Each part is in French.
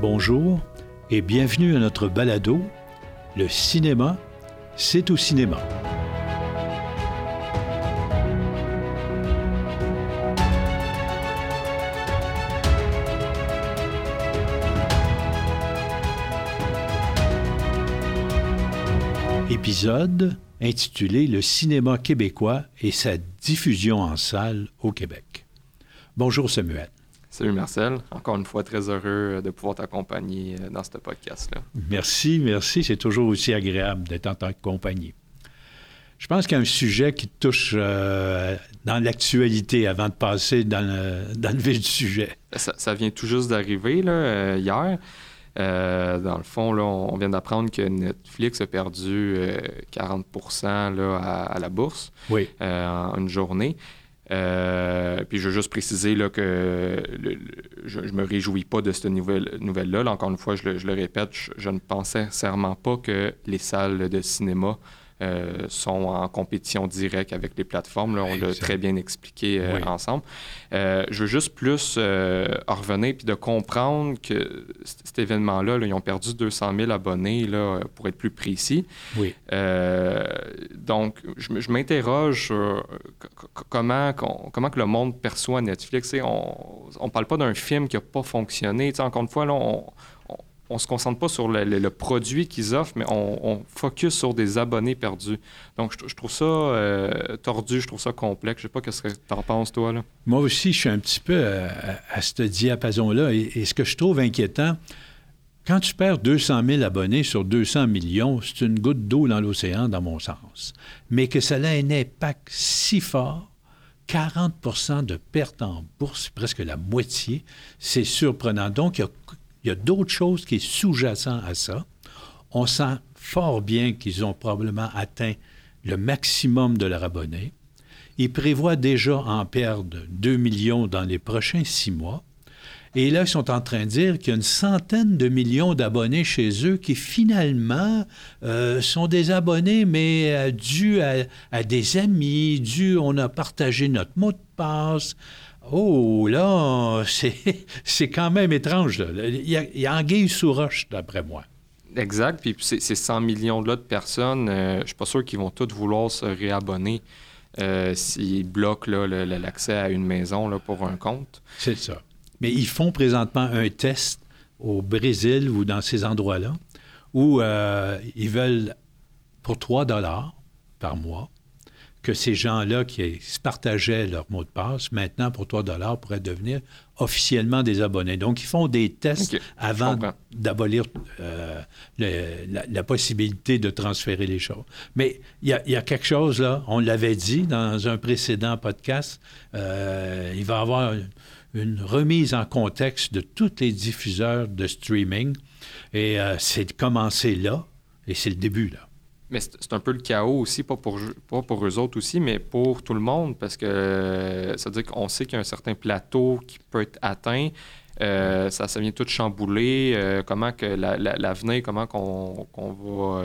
Bonjour et bienvenue à notre balado Le cinéma, c'est au cinéma. Épisode intitulé Le cinéma québécois et sa diffusion en salle au Québec. Bonjour Samuel. Salut Marcel, encore une fois très heureux de pouvoir t'accompagner euh, dans ce podcast-là. Merci, merci, c'est toujours aussi agréable d'être en tant que compagnie. Je pense qu'il y a un sujet qui touche euh, dans l'actualité avant de passer dans le, dans le vif du sujet. Ça, vient tout juste d'arriver euh, hier. Euh, dans le fond, là, on vient d'apprendre que Netflix a perdu 40 euh, là, à, la bourse oui. Euh, en une journée. Puis je veux juste préciser là, que je ne me réjouis pas de cette nouvelle-là. Nouvelle Encore une fois, je le, je le répète, je, je, ne pensais sincèrement pas que les salles de cinéma euh, sont en compétition directe avec les plateformes. Là, on l'a très bien expliqué euh, ensemble. Euh, je veux juste plus revenir puis de comprendre que cet événement-là, ils ont perdu 200 000 abonnés, là, pour être plus précis. Oui. donc, je, m'interroge sur comment, comment que le monde perçoit Netflix. on ne parle pas d'un film qui n'a pas fonctionné. encore une fois, là, on, on se concentre pas sur le, produit qu'ils offrent, mais on, focus sur des abonnés perdus. Donc, je, trouve ça euh, tordu, je trouve ça complexe. Je sais pas ce que tu en penses, toi. Là. Moi aussi, je suis un petit peu euh, à, ce diapason-là. Et, ce que je trouve inquiétant, quand tu perds 200 000 abonnés sur 200 millions, c'est une goutte d'eau dans l'océan, dans mon sens. Mais que ça a un impact si fort, 40% de perte en bourse, presque la moitié, c'est surprenant. Donc, il y a il y a d'autres choses qui sont sous-jacentes à ça. On sent fort bien qu'ils ont probablement atteint le maximum de leurs abonnés. Ils prévoient déjà en perdre 2 millions dans les prochains six mois. Et là, ils sont en train de dire qu'il y a une centaine de millions d'abonnés chez eux qui finalement euh, sont des abonnés, mais euh, dus à, des amis, dus, on a partagé notre mot de passe. Oh, là, c'est quand même étrange. Il, y a, il y a anguille sous roche, d'après moi. Exact. Puis ces 100 millions-là de personnes, euh, je ne suis pas sûr qu'ils vont toutes vouloir se réabonner euh, s'ils bloquent l'accès à une maison là, pour un compte. C'est ça. Mais ils font présentement un test au Brésil ou dans ces endroits-là où euh, ils veulent, pour 3 dollars par mois, que ces gens-là qui se partageaient leur mot de passe, maintenant, pour 3 pourraient devenir officiellement des abonnés. Donc, ils font des tests avant d'abolir euh, la, possibilité de transférer les choses. Mais il y, a quelque chose, là, on l'avait dit dans un précédent podcast, euh, il va y avoir une, remise en contexte de tous les diffuseurs de streaming. Et euh, c'est commencé là, et c'est le début, là. Mais c'est un peu le chaos aussi, pas pour, pas pour eux autres aussi, mais pour tout le monde, parce que euh, ça veut dire qu'on sait qu'il y a un certain plateau qui peut être atteint. Euh, ça, ça vient tout chambouler. Euh, comment que l'avenir, comment qu'on va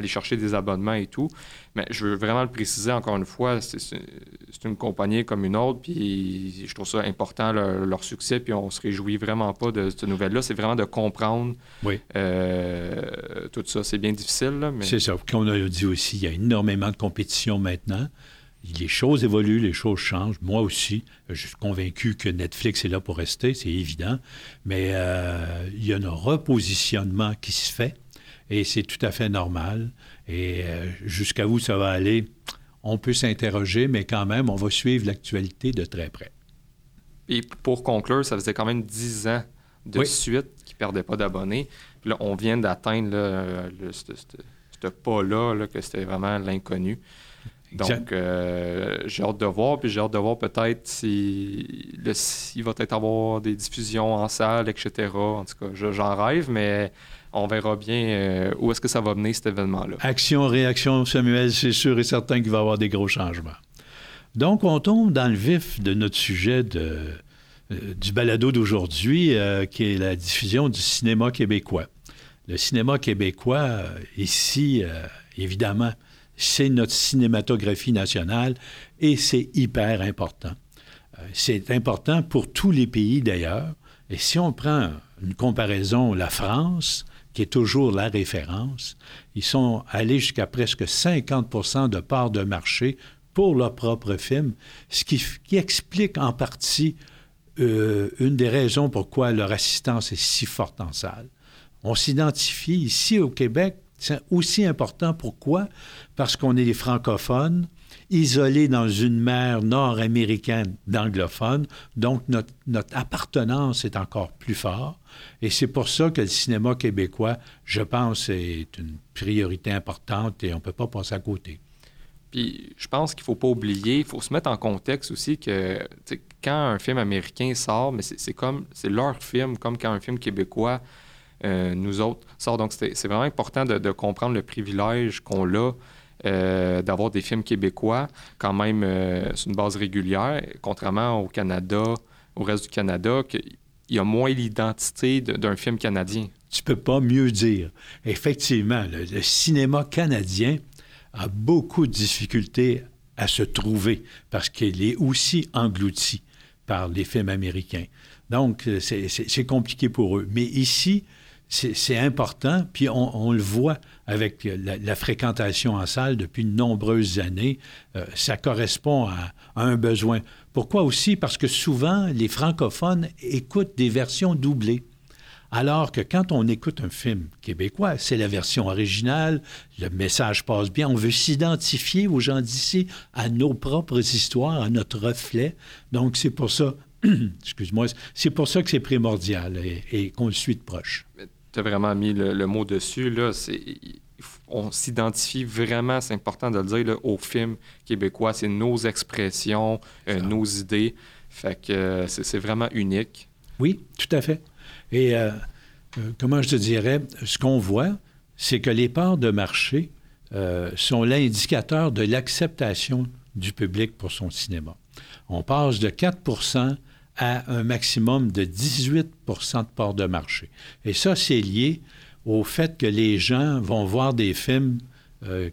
aller chercher des abonnements et tout. Mais je veux vraiment le préciser encore une fois, c'est une compagnie comme une autre, puis je trouve ça important, leur, succès, puis on se réjouit vraiment pas de cette nouvelle-là. C'est vraiment de comprendre euh, tout ça. C'est bien difficile, mais... C'est ça. Comme on a dit aussi, il y a énormément de compétition maintenant. Les choses évoluent, les choses changent. Moi aussi, je suis convaincu que Netflix est là pour rester, c'est évident. Mais euh, il y a un repositionnement qui se fait et c'est tout à fait normal. Et euh, jusqu'à où ça va aller, on peut s'interroger, mais quand même, on va suivre l'actualité de très près. Et pour conclure, ça faisait quand même dix ans de suite qu'ils ne perdaient pas d'abonnés. Puis là, on vient d'atteindre ce pas-là, que c'était vraiment l'inconnu. Donc, euh, j'ai hâte de voir, puis j'ai hâte de voir peut-être s'il si, va peut-être avoir des diffusions en salle, etc. En tout cas, j'en rêve, mais on verra bien euh, où est-ce que ça va mener cet événement-là. Action, réaction, Samuel, c'est sûr et certain qu'il va y avoir des gros changements. Donc, on tombe dans le vif de notre sujet de, euh, du balado d'aujourd'hui, qui est la diffusion du cinéma québécois. Le cinéma québécois, ici, évidemment, c'est notre cinématographie nationale et c'est hyper important. c'est important pour tous les pays d'ailleurs, Et si on prend une comparaison, la France, qui est toujours la référence, ils sont allés jusqu'à presque 50% de parts de marché pour leur propre film, ce qui, explique en partie euh, une des raisons pourquoi leur assistance est si forte en salle. On s'identifie ici au Québec, c'est aussi important. Pourquoi? Parce qu'on est des francophones, isolés dans une mer nord-américaine d'anglophones, donc notre, notre, appartenance est encore plus forte. Et c'est pour ça que le cinéma québécois, je pense, est une priorité importante et on ne peut pas passer à côté. Puis je pense qu'il ne faut pas oublier, il faut se mettre en contexte aussi que quand un film américain sort, mais c'est comme, c'est leur film, comme quand un film québécois, euh, nous autres. Donc c'est vraiment important de, comprendre le privilège qu'on a euh, d'avoir des films québécois quand même euh, sur une base régulière, contrairement au Canada, au reste du Canada, qu'il y a moins l'identité d'un film canadien. Tu peux pas mieux dire. Effectivement, le cinéma canadien a beaucoup de difficultés à se trouver parce qu'il est aussi englouti par les films américains. Donc, c'est compliqué pour eux. Mais ici, c'est important, puis on, le voit avec la, fréquentation en salle depuis de nombreuses années. Euh, ça correspond à, un besoin. Pourquoi aussi? Parce que souvent, les francophones écoutent des versions doublées. Alors que quand on écoute un film québécois, c'est la version originale, le message passe bien, on veut s'identifier aux gens d'ici, à nos propres histoires, à notre reflet. Donc c'est pour ça, excuse-moi, c'est pour ça que c'est primordial et, qu'on le suit de proche. Tu as vraiment mis le, mot dessus, là, on s'identifie vraiment, c'est important de le dire, au film québécois. C'est nos expressions, euh, nos idées. Fait que euh, c'est vraiment unique. Oui, tout à fait. Et euh, comment je te dirais, ce qu'on voit, c'est que les parts de marché sont l'indicateur de l'acceptation du public pour son cinéma. On passe de 4 à un maximum de 18% de parts de marché. Et ça, c'est lié au fait que les gens vont voir des films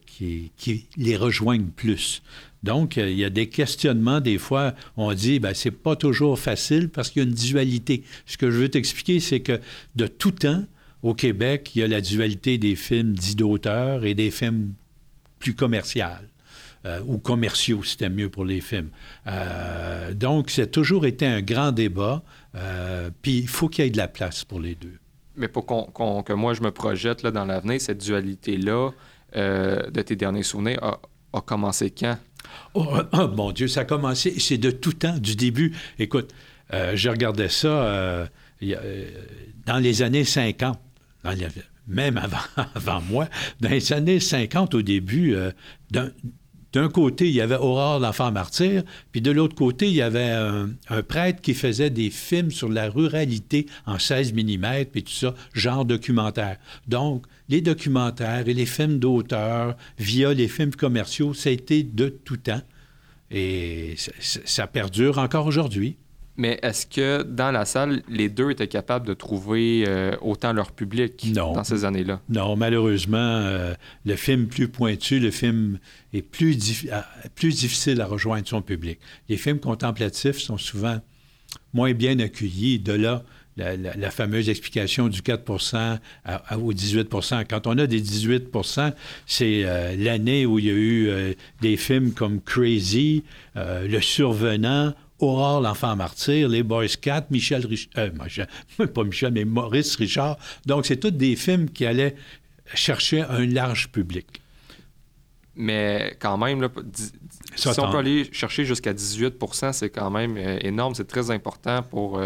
qui, qui, les rejoignent plus. Donc, euh, il y a des questionnements. Des fois, on dit, ben, c'est pas toujours facile parce qu'il y a une dualité. Ce que je veux t'expliquer, c'est que de tout temps, au Québec, il y a la dualité des films dits d'auteur et des films plus commerciaux. Euh, ou commerciaux, c'était mieux pour les films. Euh, donc, c'est toujours été un grand débat. puis, il faut qu'il y ait de la place pour les deux. Mais pour que moi, je me projette là, dans l'avenir, cette dualité-là de tes derniers souvenirs a, a commencé quand? Oh, oh, mon Dieu, ça a commencé, c'est de tout temps, du début. Écoute, euh, je regardais ça euh, euh, dans les années 50, même avant, avant moi, dans les années 50 au début, d'un côté, il y avait Aurore, l'enfant martyr, puis de l'autre côté, il y avait un, prêtre qui faisait des films sur la ruralité en 16 mm, puis tout ça, genre documentaire. Donc, les documentaires et les films d'auteur via les films commerciaux, ça a été de tout temps. Et ça, perdure encore aujourd'hui. Mais est-ce que dans la salle, les deux étaient capables de trouver euh, autant leur public dans ces années-là? Non, malheureusement, euh, le film plus pointu, le film est plus, plus difficile à rejoindre son public. Les films contemplatifs sont souvent moins bien accueillis. De là, la, fameuse explication du 4 à, au 18% Quand on a des 18% c'est euh, l'année où il y a eu euh, des films comme Crazy, euh, Le Survenant, Aurore, l'enfant martyr, Les Boys Scouts, Michel Richard, pas Michel, mais Maurice Richard. Donc, c'est tous des films qui allaient chercher un large public. Mais quand même, là, si on peut aller chercher jusqu'à 18% c'est quand même énorme. C'est très important pour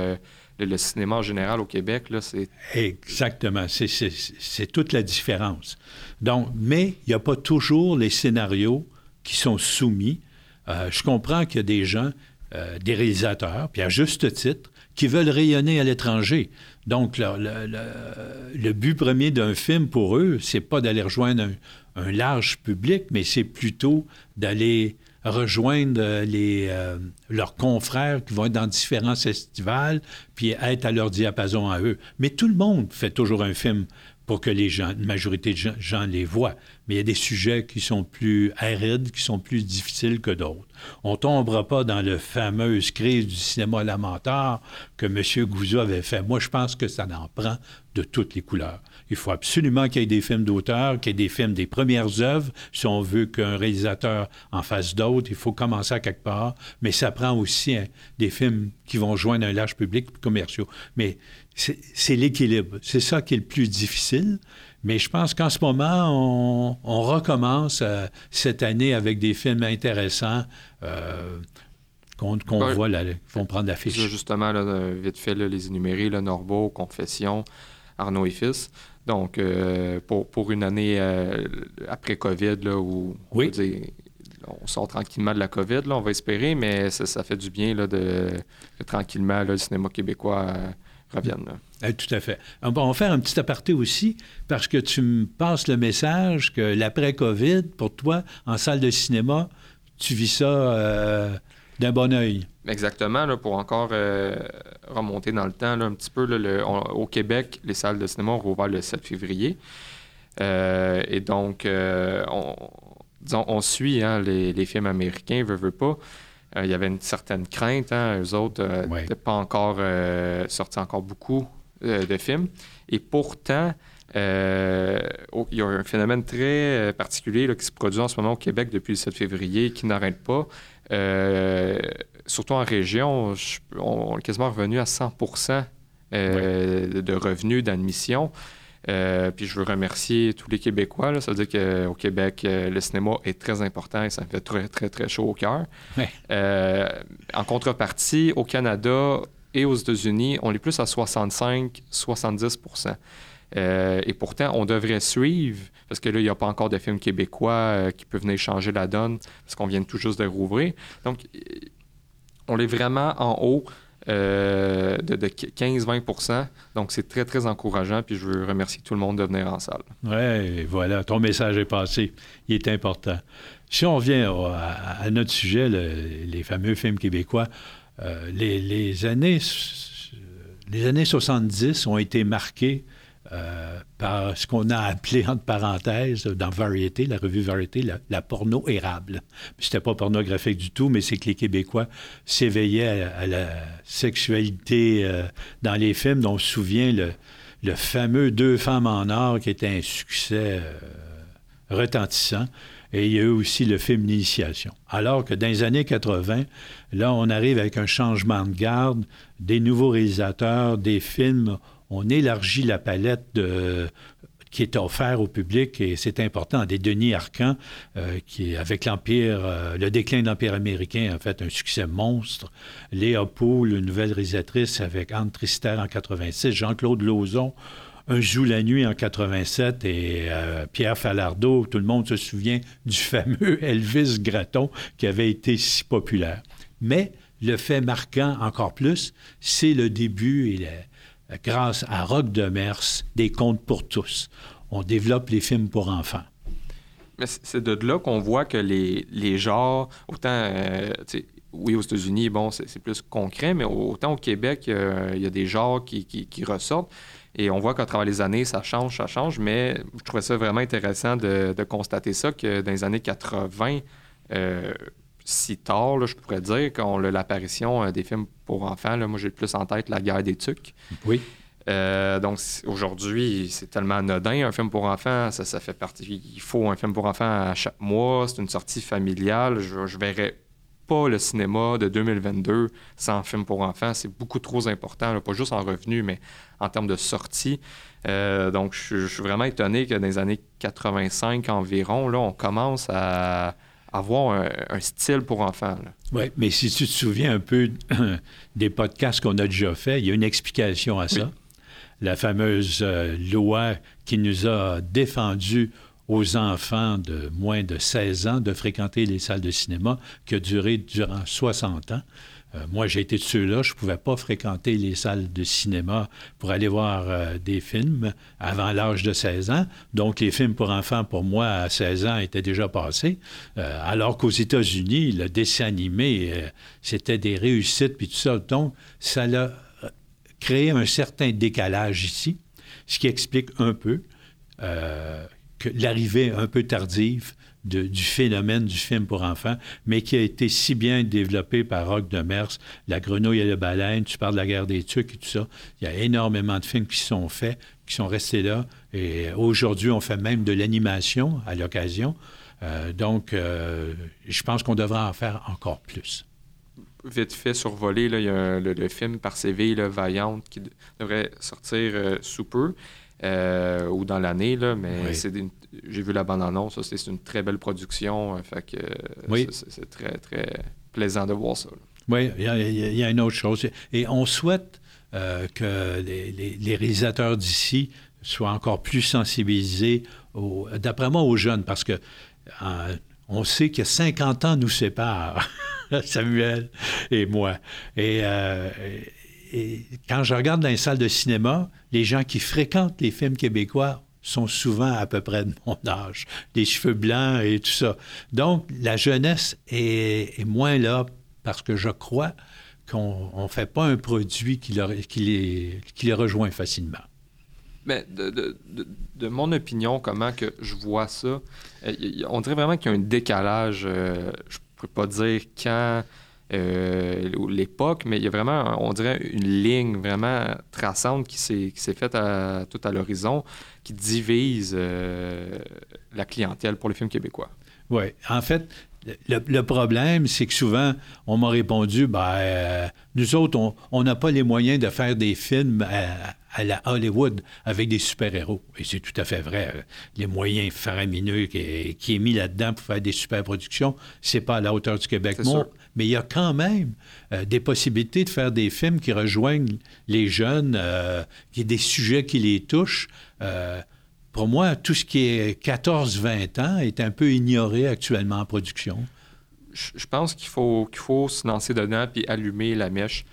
le, cinéma en général au Québec, là, c'est... Exactement. C'est toute la différence. Donc, mais il n'y a pas toujours les scénarios qui sont soumis. Euh, je comprends qu'il y a des gens, euh, des réalisateurs, puis à juste titre, qui veulent rayonner à l'étranger. Donc, le, but premier d'un film pour eux, c'est pas d'aller rejoindre un, large public, mais c'est plutôt d'aller rejoindre euh, euh, leurs confrères qui vont être dans différents festivals, puis être à leur diapason à eux. Mais tout le monde fait toujours un film pour que les gens, une majorité de gens, les voient. mais il y a des sujets qui sont plus arides, qui sont plus difficiles que d'autres. On ne tombera pas dans le fameux crise du cinéma lamentar que M. Gouzeau avait fait. Moi, je pense que ça en prend de toutes les couleurs. Il faut absolument qu'il y ait des films d'auteur, qu'il y ait des films des premières œuvres. Si on veut qu'un réalisateur en fasse d'autres, il faut commencer à quelque part. Mais ça prend aussi hein, des films qui vont joindre un large public commerciaux. Mais c'est l'équilibre. C'est ça qui est le plus difficile. Mais je pense qu'en ce moment, on, recommence euh, cette année avec des films intéressants euh, qu'on voit, là, qui vont prendre l'affiche. Justement, là, vite fait, les énumérés, le Norbeau, Confession, Arnaud et Fils. Donc, euh, pour, pour, une année après COVID, là, où on, sort tranquillement de la COVID, là, on va espérer, mais ça, fait du bien là, de, tranquillement le cinéma québécois revienne. Eh, tout à fait. On va faire un petit aparté aussi, parce que tu me passes le message que l'après-COVID, pour toi, en salle de cinéma, tu vis ça euh, d'un bon oeil. Exactement, là, pour encore euh, remonter dans le temps un petit peu. au Québec, les salles de cinéma ont rouvert le 7 février. Euh, et donc, on, disons, on suit hein, les, films américains, veut, veut pas. Il y avait une certaine crainte. Hein, eux autres n'étaient pas encore sortis encore beaucoup euh, de films. Et pourtant, euh, il y a un phénomène très euh, particulier qui se produit en ce moment au Québec depuis le 7 février qui n'arrête pas. surtout en région, on est quasiment revenu à 100% de revenus d'admission. Puis je veux remercier tous les Québécois. Ça veut dire qu'au Québec, le cinéma est très important et ça me fait très, très, très chaud au cœur. en contrepartie, au Canada, et aux États-Unis, on est plus à 65-70 euh, et pourtant, on devrait suivre, parce que là, il n'y a pas encore de films québécois euh, qui peuvent venir changer la donne, parce qu'on vient tout juste de rouvrir. Donc, on est vraiment en haut euh, de, 15-20 Donc, c'est très, très encourageant. Puis, je veux remercier tout le monde de venir en salle. Oui, voilà, ton message est passé. Il est important. Si on revient à, notre sujet, les fameux films québécois, euh, les, années, les années 70 ont été marquées euh, par ce qu'on a appelé, entre parenthèses, dans Variety, la revue Variety, la, porno érable. C'était pas pornographique du tout, mais c'est que les Québécois s'éveillaient à, la sexualité euh, dans les films, dont on se souvient le, fameux Deux femmes en or, qui était un succès retentissant. Et il y a eu aussi le film L'initiation. Alors que dans les années 80, là, on arrive avec un changement de garde, des nouveaux réalisateurs, des films. On élargit la palette qui est offerte au public et c'est important. Des Denis Arcan, euh, qui avec l'Empire, euh, le déclin de l'Empire américain a fait un succès monstre. Léa Poul, une nouvelle réalisatrice avec Anne Trister en 86, Jean-Claude Lauzon un joue la nuit en 87 et euh, Pierre Falardeau, tout le monde se souvient du fameux Elvis Gratton qui avait été si populaire. Mais le fait marquant encore plus, c'est le début et grâce à Rock de Mers, des contes pour tous. On développe les films pour enfants. Mais c'est de là qu'on voit que les, les genres, autant, euh, oui, aux États-Unis, bon, c'est plus concret, mais autant au Québec, euh, il y a des genres qui, qui ressortent. Et on voit qu'à travers les années, ça change, ça change, mais je trouvais ça vraiment intéressant de, constater ça, que dans les années 80, euh, si tard, je pourrais dire, qu'on l'apparition euh, des films pour enfants, là, moi j'ai plus en tête La guerre des tucs. Oui. Euh, donc aujourd'hui, c'est tellement anodin, un film pour enfants, ça, ça fait partie. Il faut un film pour enfants à chaque mois, c'est une sortie familiale. Je, je verrais le cinéma de 2022 sans film pour enfants. C'est beaucoup trop important, pas juste en revenus, mais en termes de sortie. Euh, donc, je, suis vraiment étonné que dans les années 85 environ, là, on commence à avoir un, style pour enfants. Oui, mais si tu te souviens un peu des podcasts qu'on a déjà faits, il y a une explication à ça. La fameuse euh, loi qui nous a défendu aux enfants de moins de 16 ans de fréquenter les salles de cinéma qui a duré durant 60 ans. Euh, moi, j'ai été de ceux-là. Je ne pouvais pas fréquenter les salles de cinéma pour aller voir euh, des films avant l'âge de 16 ans. Donc, les films pour enfants, pour moi, à 16 ans, étaient déjà passés. Euh, alors qu'aux États-Unis, le dessin animé, c'était des réussites, puis tout ça. Donc, ça a créé un certain décalage ici, ce qui explique un peu l'arrivée un peu tardive du phénomène du film pour enfants, mais qui a été si bien développé par Rock de Mers, La grenouille et la baleine, tu parles de la guerre des Tucs et tout ça. Il y a énormément de films qui sont faits, qui sont restés là. Et aujourd'hui, on fait même de l'animation à l'occasion. Euh, donc, euh, je pense qu'on devrait en faire encore plus. Vite fait, survolé, là, il y a le, film par Séville, Vaillante, qui devrait sortir euh, sous peu. ou dans l'année, là, mais c'est j'ai vu la bande-annonce, c'est une très belle production, fait que c'est très, très plaisant de voir ça. Oui, il y, a une autre chose. Et on souhaite que les, réalisateurs d'ici soient encore plus sensibilisés, d'après moi, aux jeunes, parce que on sait que 50 ans nous séparent, Samuel et moi. Euh, et, quand je regarde dans les salles de cinéma, les gens qui fréquentent les films québécois sont souvent à peu près de mon âge, des cheveux blancs et tout ça. Donc, la jeunesse est, moins là parce que je crois qu'on ne fait pas un produit qui, les rejoint facilement. Mais de, mon opinion, comment que je vois ça, on dirait vraiment qu'il y a un décalage. Euh, je ne peux pas dire quand, euh, l'époque, mais il y a vraiment, on dirait, une ligne vraiment traçante qui s'est faite tout à l'horizon, qui divise la clientèle pour les films québécois. Oui, en fait, le, problème, c'est que souvent, on m'a répondu, ben, nous autres, on n'a pas les moyens de faire des films à la Hollywood avec des super-héros. Et c'est tout à fait vrai. Les moyens faramineux qui, qui est mis là-dedans pour faire des super-productions, c'est pas à la hauteur du Québec. mais il y a quand même euh, des possibilités de faire des films qui rejoignent les jeunes, euh, qui des sujets qui les touchent. Euh, pour moi, tout ce qui est 14-20 ans est un peu ignoré actuellement en production. Je pense qu'il faut, qu'il faut se lancer dedans puis allumer la mèche.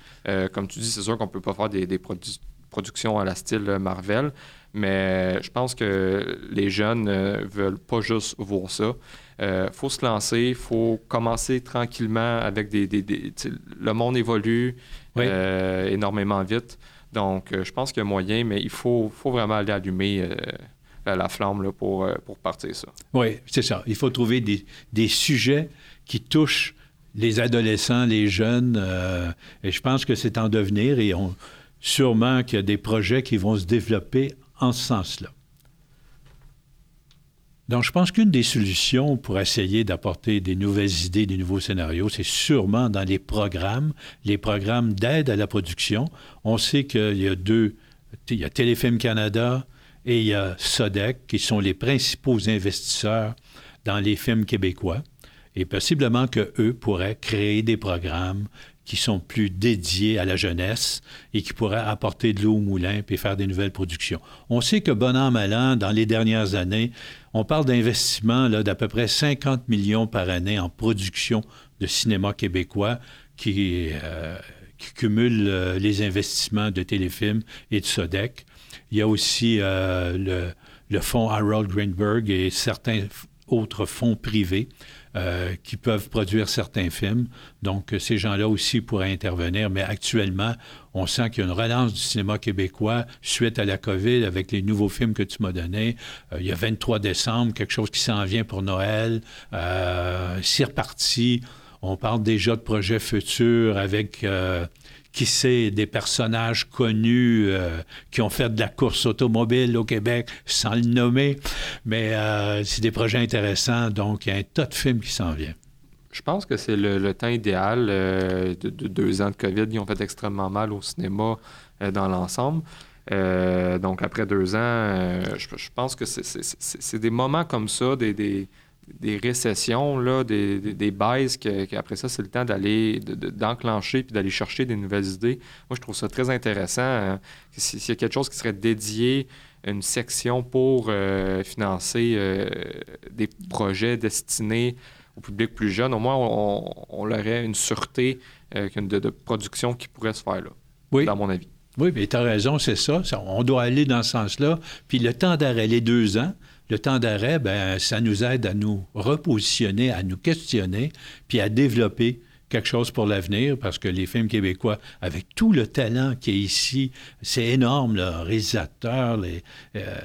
comme tu dis, c'est sûr qu'on ne peut pas faire des, des, produits production à la style Marvel. Mais je pense que les jeunes ne veulent pas juste voir ça. Il euh, faut se lancer, il faut commencer tranquillement avec des. le monde évolue euh, énormément vite. Donc, euh, je pense qu'il y a moyen, mais il faut, faut vraiment aller allumer la flamme là, pour, pour partir ça. Oui, c'est ça. Il faut trouver des, des, sujets qui touchent les adolescents, les jeunes. et je pense que c'est en devenir et on sûrement qu'il y a des projets qui vont se développer en ce sens-là. Donc, je pense qu'une des solutions pour essayer d'apporter des nouvelles idées, des nouveaux scénarios, c'est sûrement dans les programmes, les programmes d'aide à la production. On sait qu'il y a deux, il y a Téléfilm Canada et il y a Sodec, qui sont les principaux investisseurs dans les films québécois. Et possiblement qu'eux pourraient créer des programmes qui sont plus dédiés à la jeunesse et qui pourraient apporter de l'eau au moulin et faire des nouvelles productions. On sait que bon an, mal an, dans les dernières années, on parle d'investissements d'à peu près 50 millions par année en production de cinéma québécois qui, euh, euh, les investissements de téléfilms et de Sodec. Il y a aussi euh, le, fonds Harold Greenberg et certains autres fonds privés euh, qui peuvent produire certains films. Donc, euh, ces gens-là aussi pourraient intervenir. Mais actuellement, on sent qu'il y a une relance du cinéma québécois suite à la COVID avec les nouveaux films que tu m'as donnés. Il y a 23 décembre, quelque chose qui s'en vient pour Noël. c'est reparti. On parle déjà de projets futurs avec qui sait, des personnages connus euh, qui ont fait de la course automobile au Québec, sans le nommer. Mais euh, c'est des projets intéressants, donc il y a un tas de films qui s'en viennent. Je pense que c'est le, temps idéal euh, de, deux ans de COVID. Ils ont fait extrêmement mal au cinéma dans l'ensemble. donc, après deux ans, je, pense que c'est des moments comme ça, des récessions, là, des, des, baisses, qu'après ça, c'est le temps d'aller, d'enclencher puis d'aller chercher des nouvelles idées. Moi, je trouve ça très intéressant. Hein. S'il y a quelque chose qui serait dédié, une section pour euh, financer euh, des projets destinés au public plus jeune, au moins, on, on, aurait une sûreté euh, de, production qui pourrait se faire là, oui. dans mon avis. Oui, mais tu as raison, c'est ça. On doit aller dans ce sens-là. Puis le temps d'arrêt, les deux ans, le temps d'arrêt, ben, ça nous aide à nous repositionner, à nous questionner, puis à développer quelque chose pour l'avenir parce que les films québécois, avec tout le talent qui est ici, c'est énorme, le réalisateur, les, euh,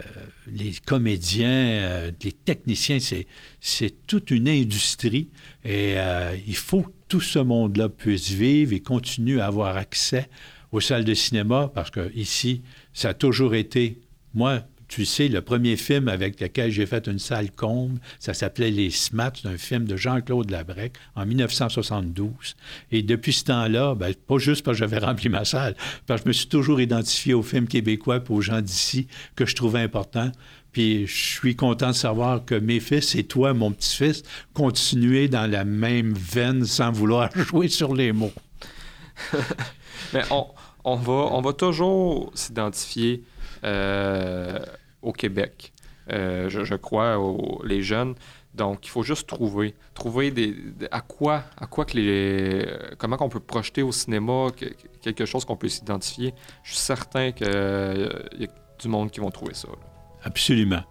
les comédiens, euh, les techniciens, c'est, c'est toute une industrie. Et euh, il faut que tout ce monde-là puisse vivre et continue à avoir accès aux salles de cinéma parce que ici, ça a toujours été, moi, tu sais, le premier film avec lequel j'ai fait une salle comble, ça s'appelait Les Smats, un film de Jean-Claude Labrec en 1972. Et depuis ce temps-là, ben, pas juste parce que j'avais rempli ma salle, parce que je me suis toujours identifié aux films québécois et aux gens d'ici que je trouvais importants. Puis je suis content de savoir que mes fils et toi, mon petit-fils, continuez dans la même veine sans vouloir jouer sur les mots. Mais on, on, va, on va toujours s'identifier euh, au Québec, euh, je, crois, les jeunes. Donc, il faut juste trouver, trouver à quoi, à quoi que les, comment qu'on peut projeter au cinéma quelque chose qu'on peut s'identifier. Je suis certain qu'il y a du monde qui vont trouver ça. Absolument.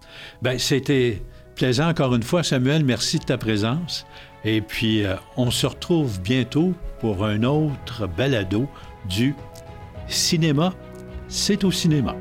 Ben, c'était plaisant encore une fois, Samuel. Merci de ta présence. Et puis, euh, on se retrouve bientôt pour un autre balado du cinéma. C'est au cinéma.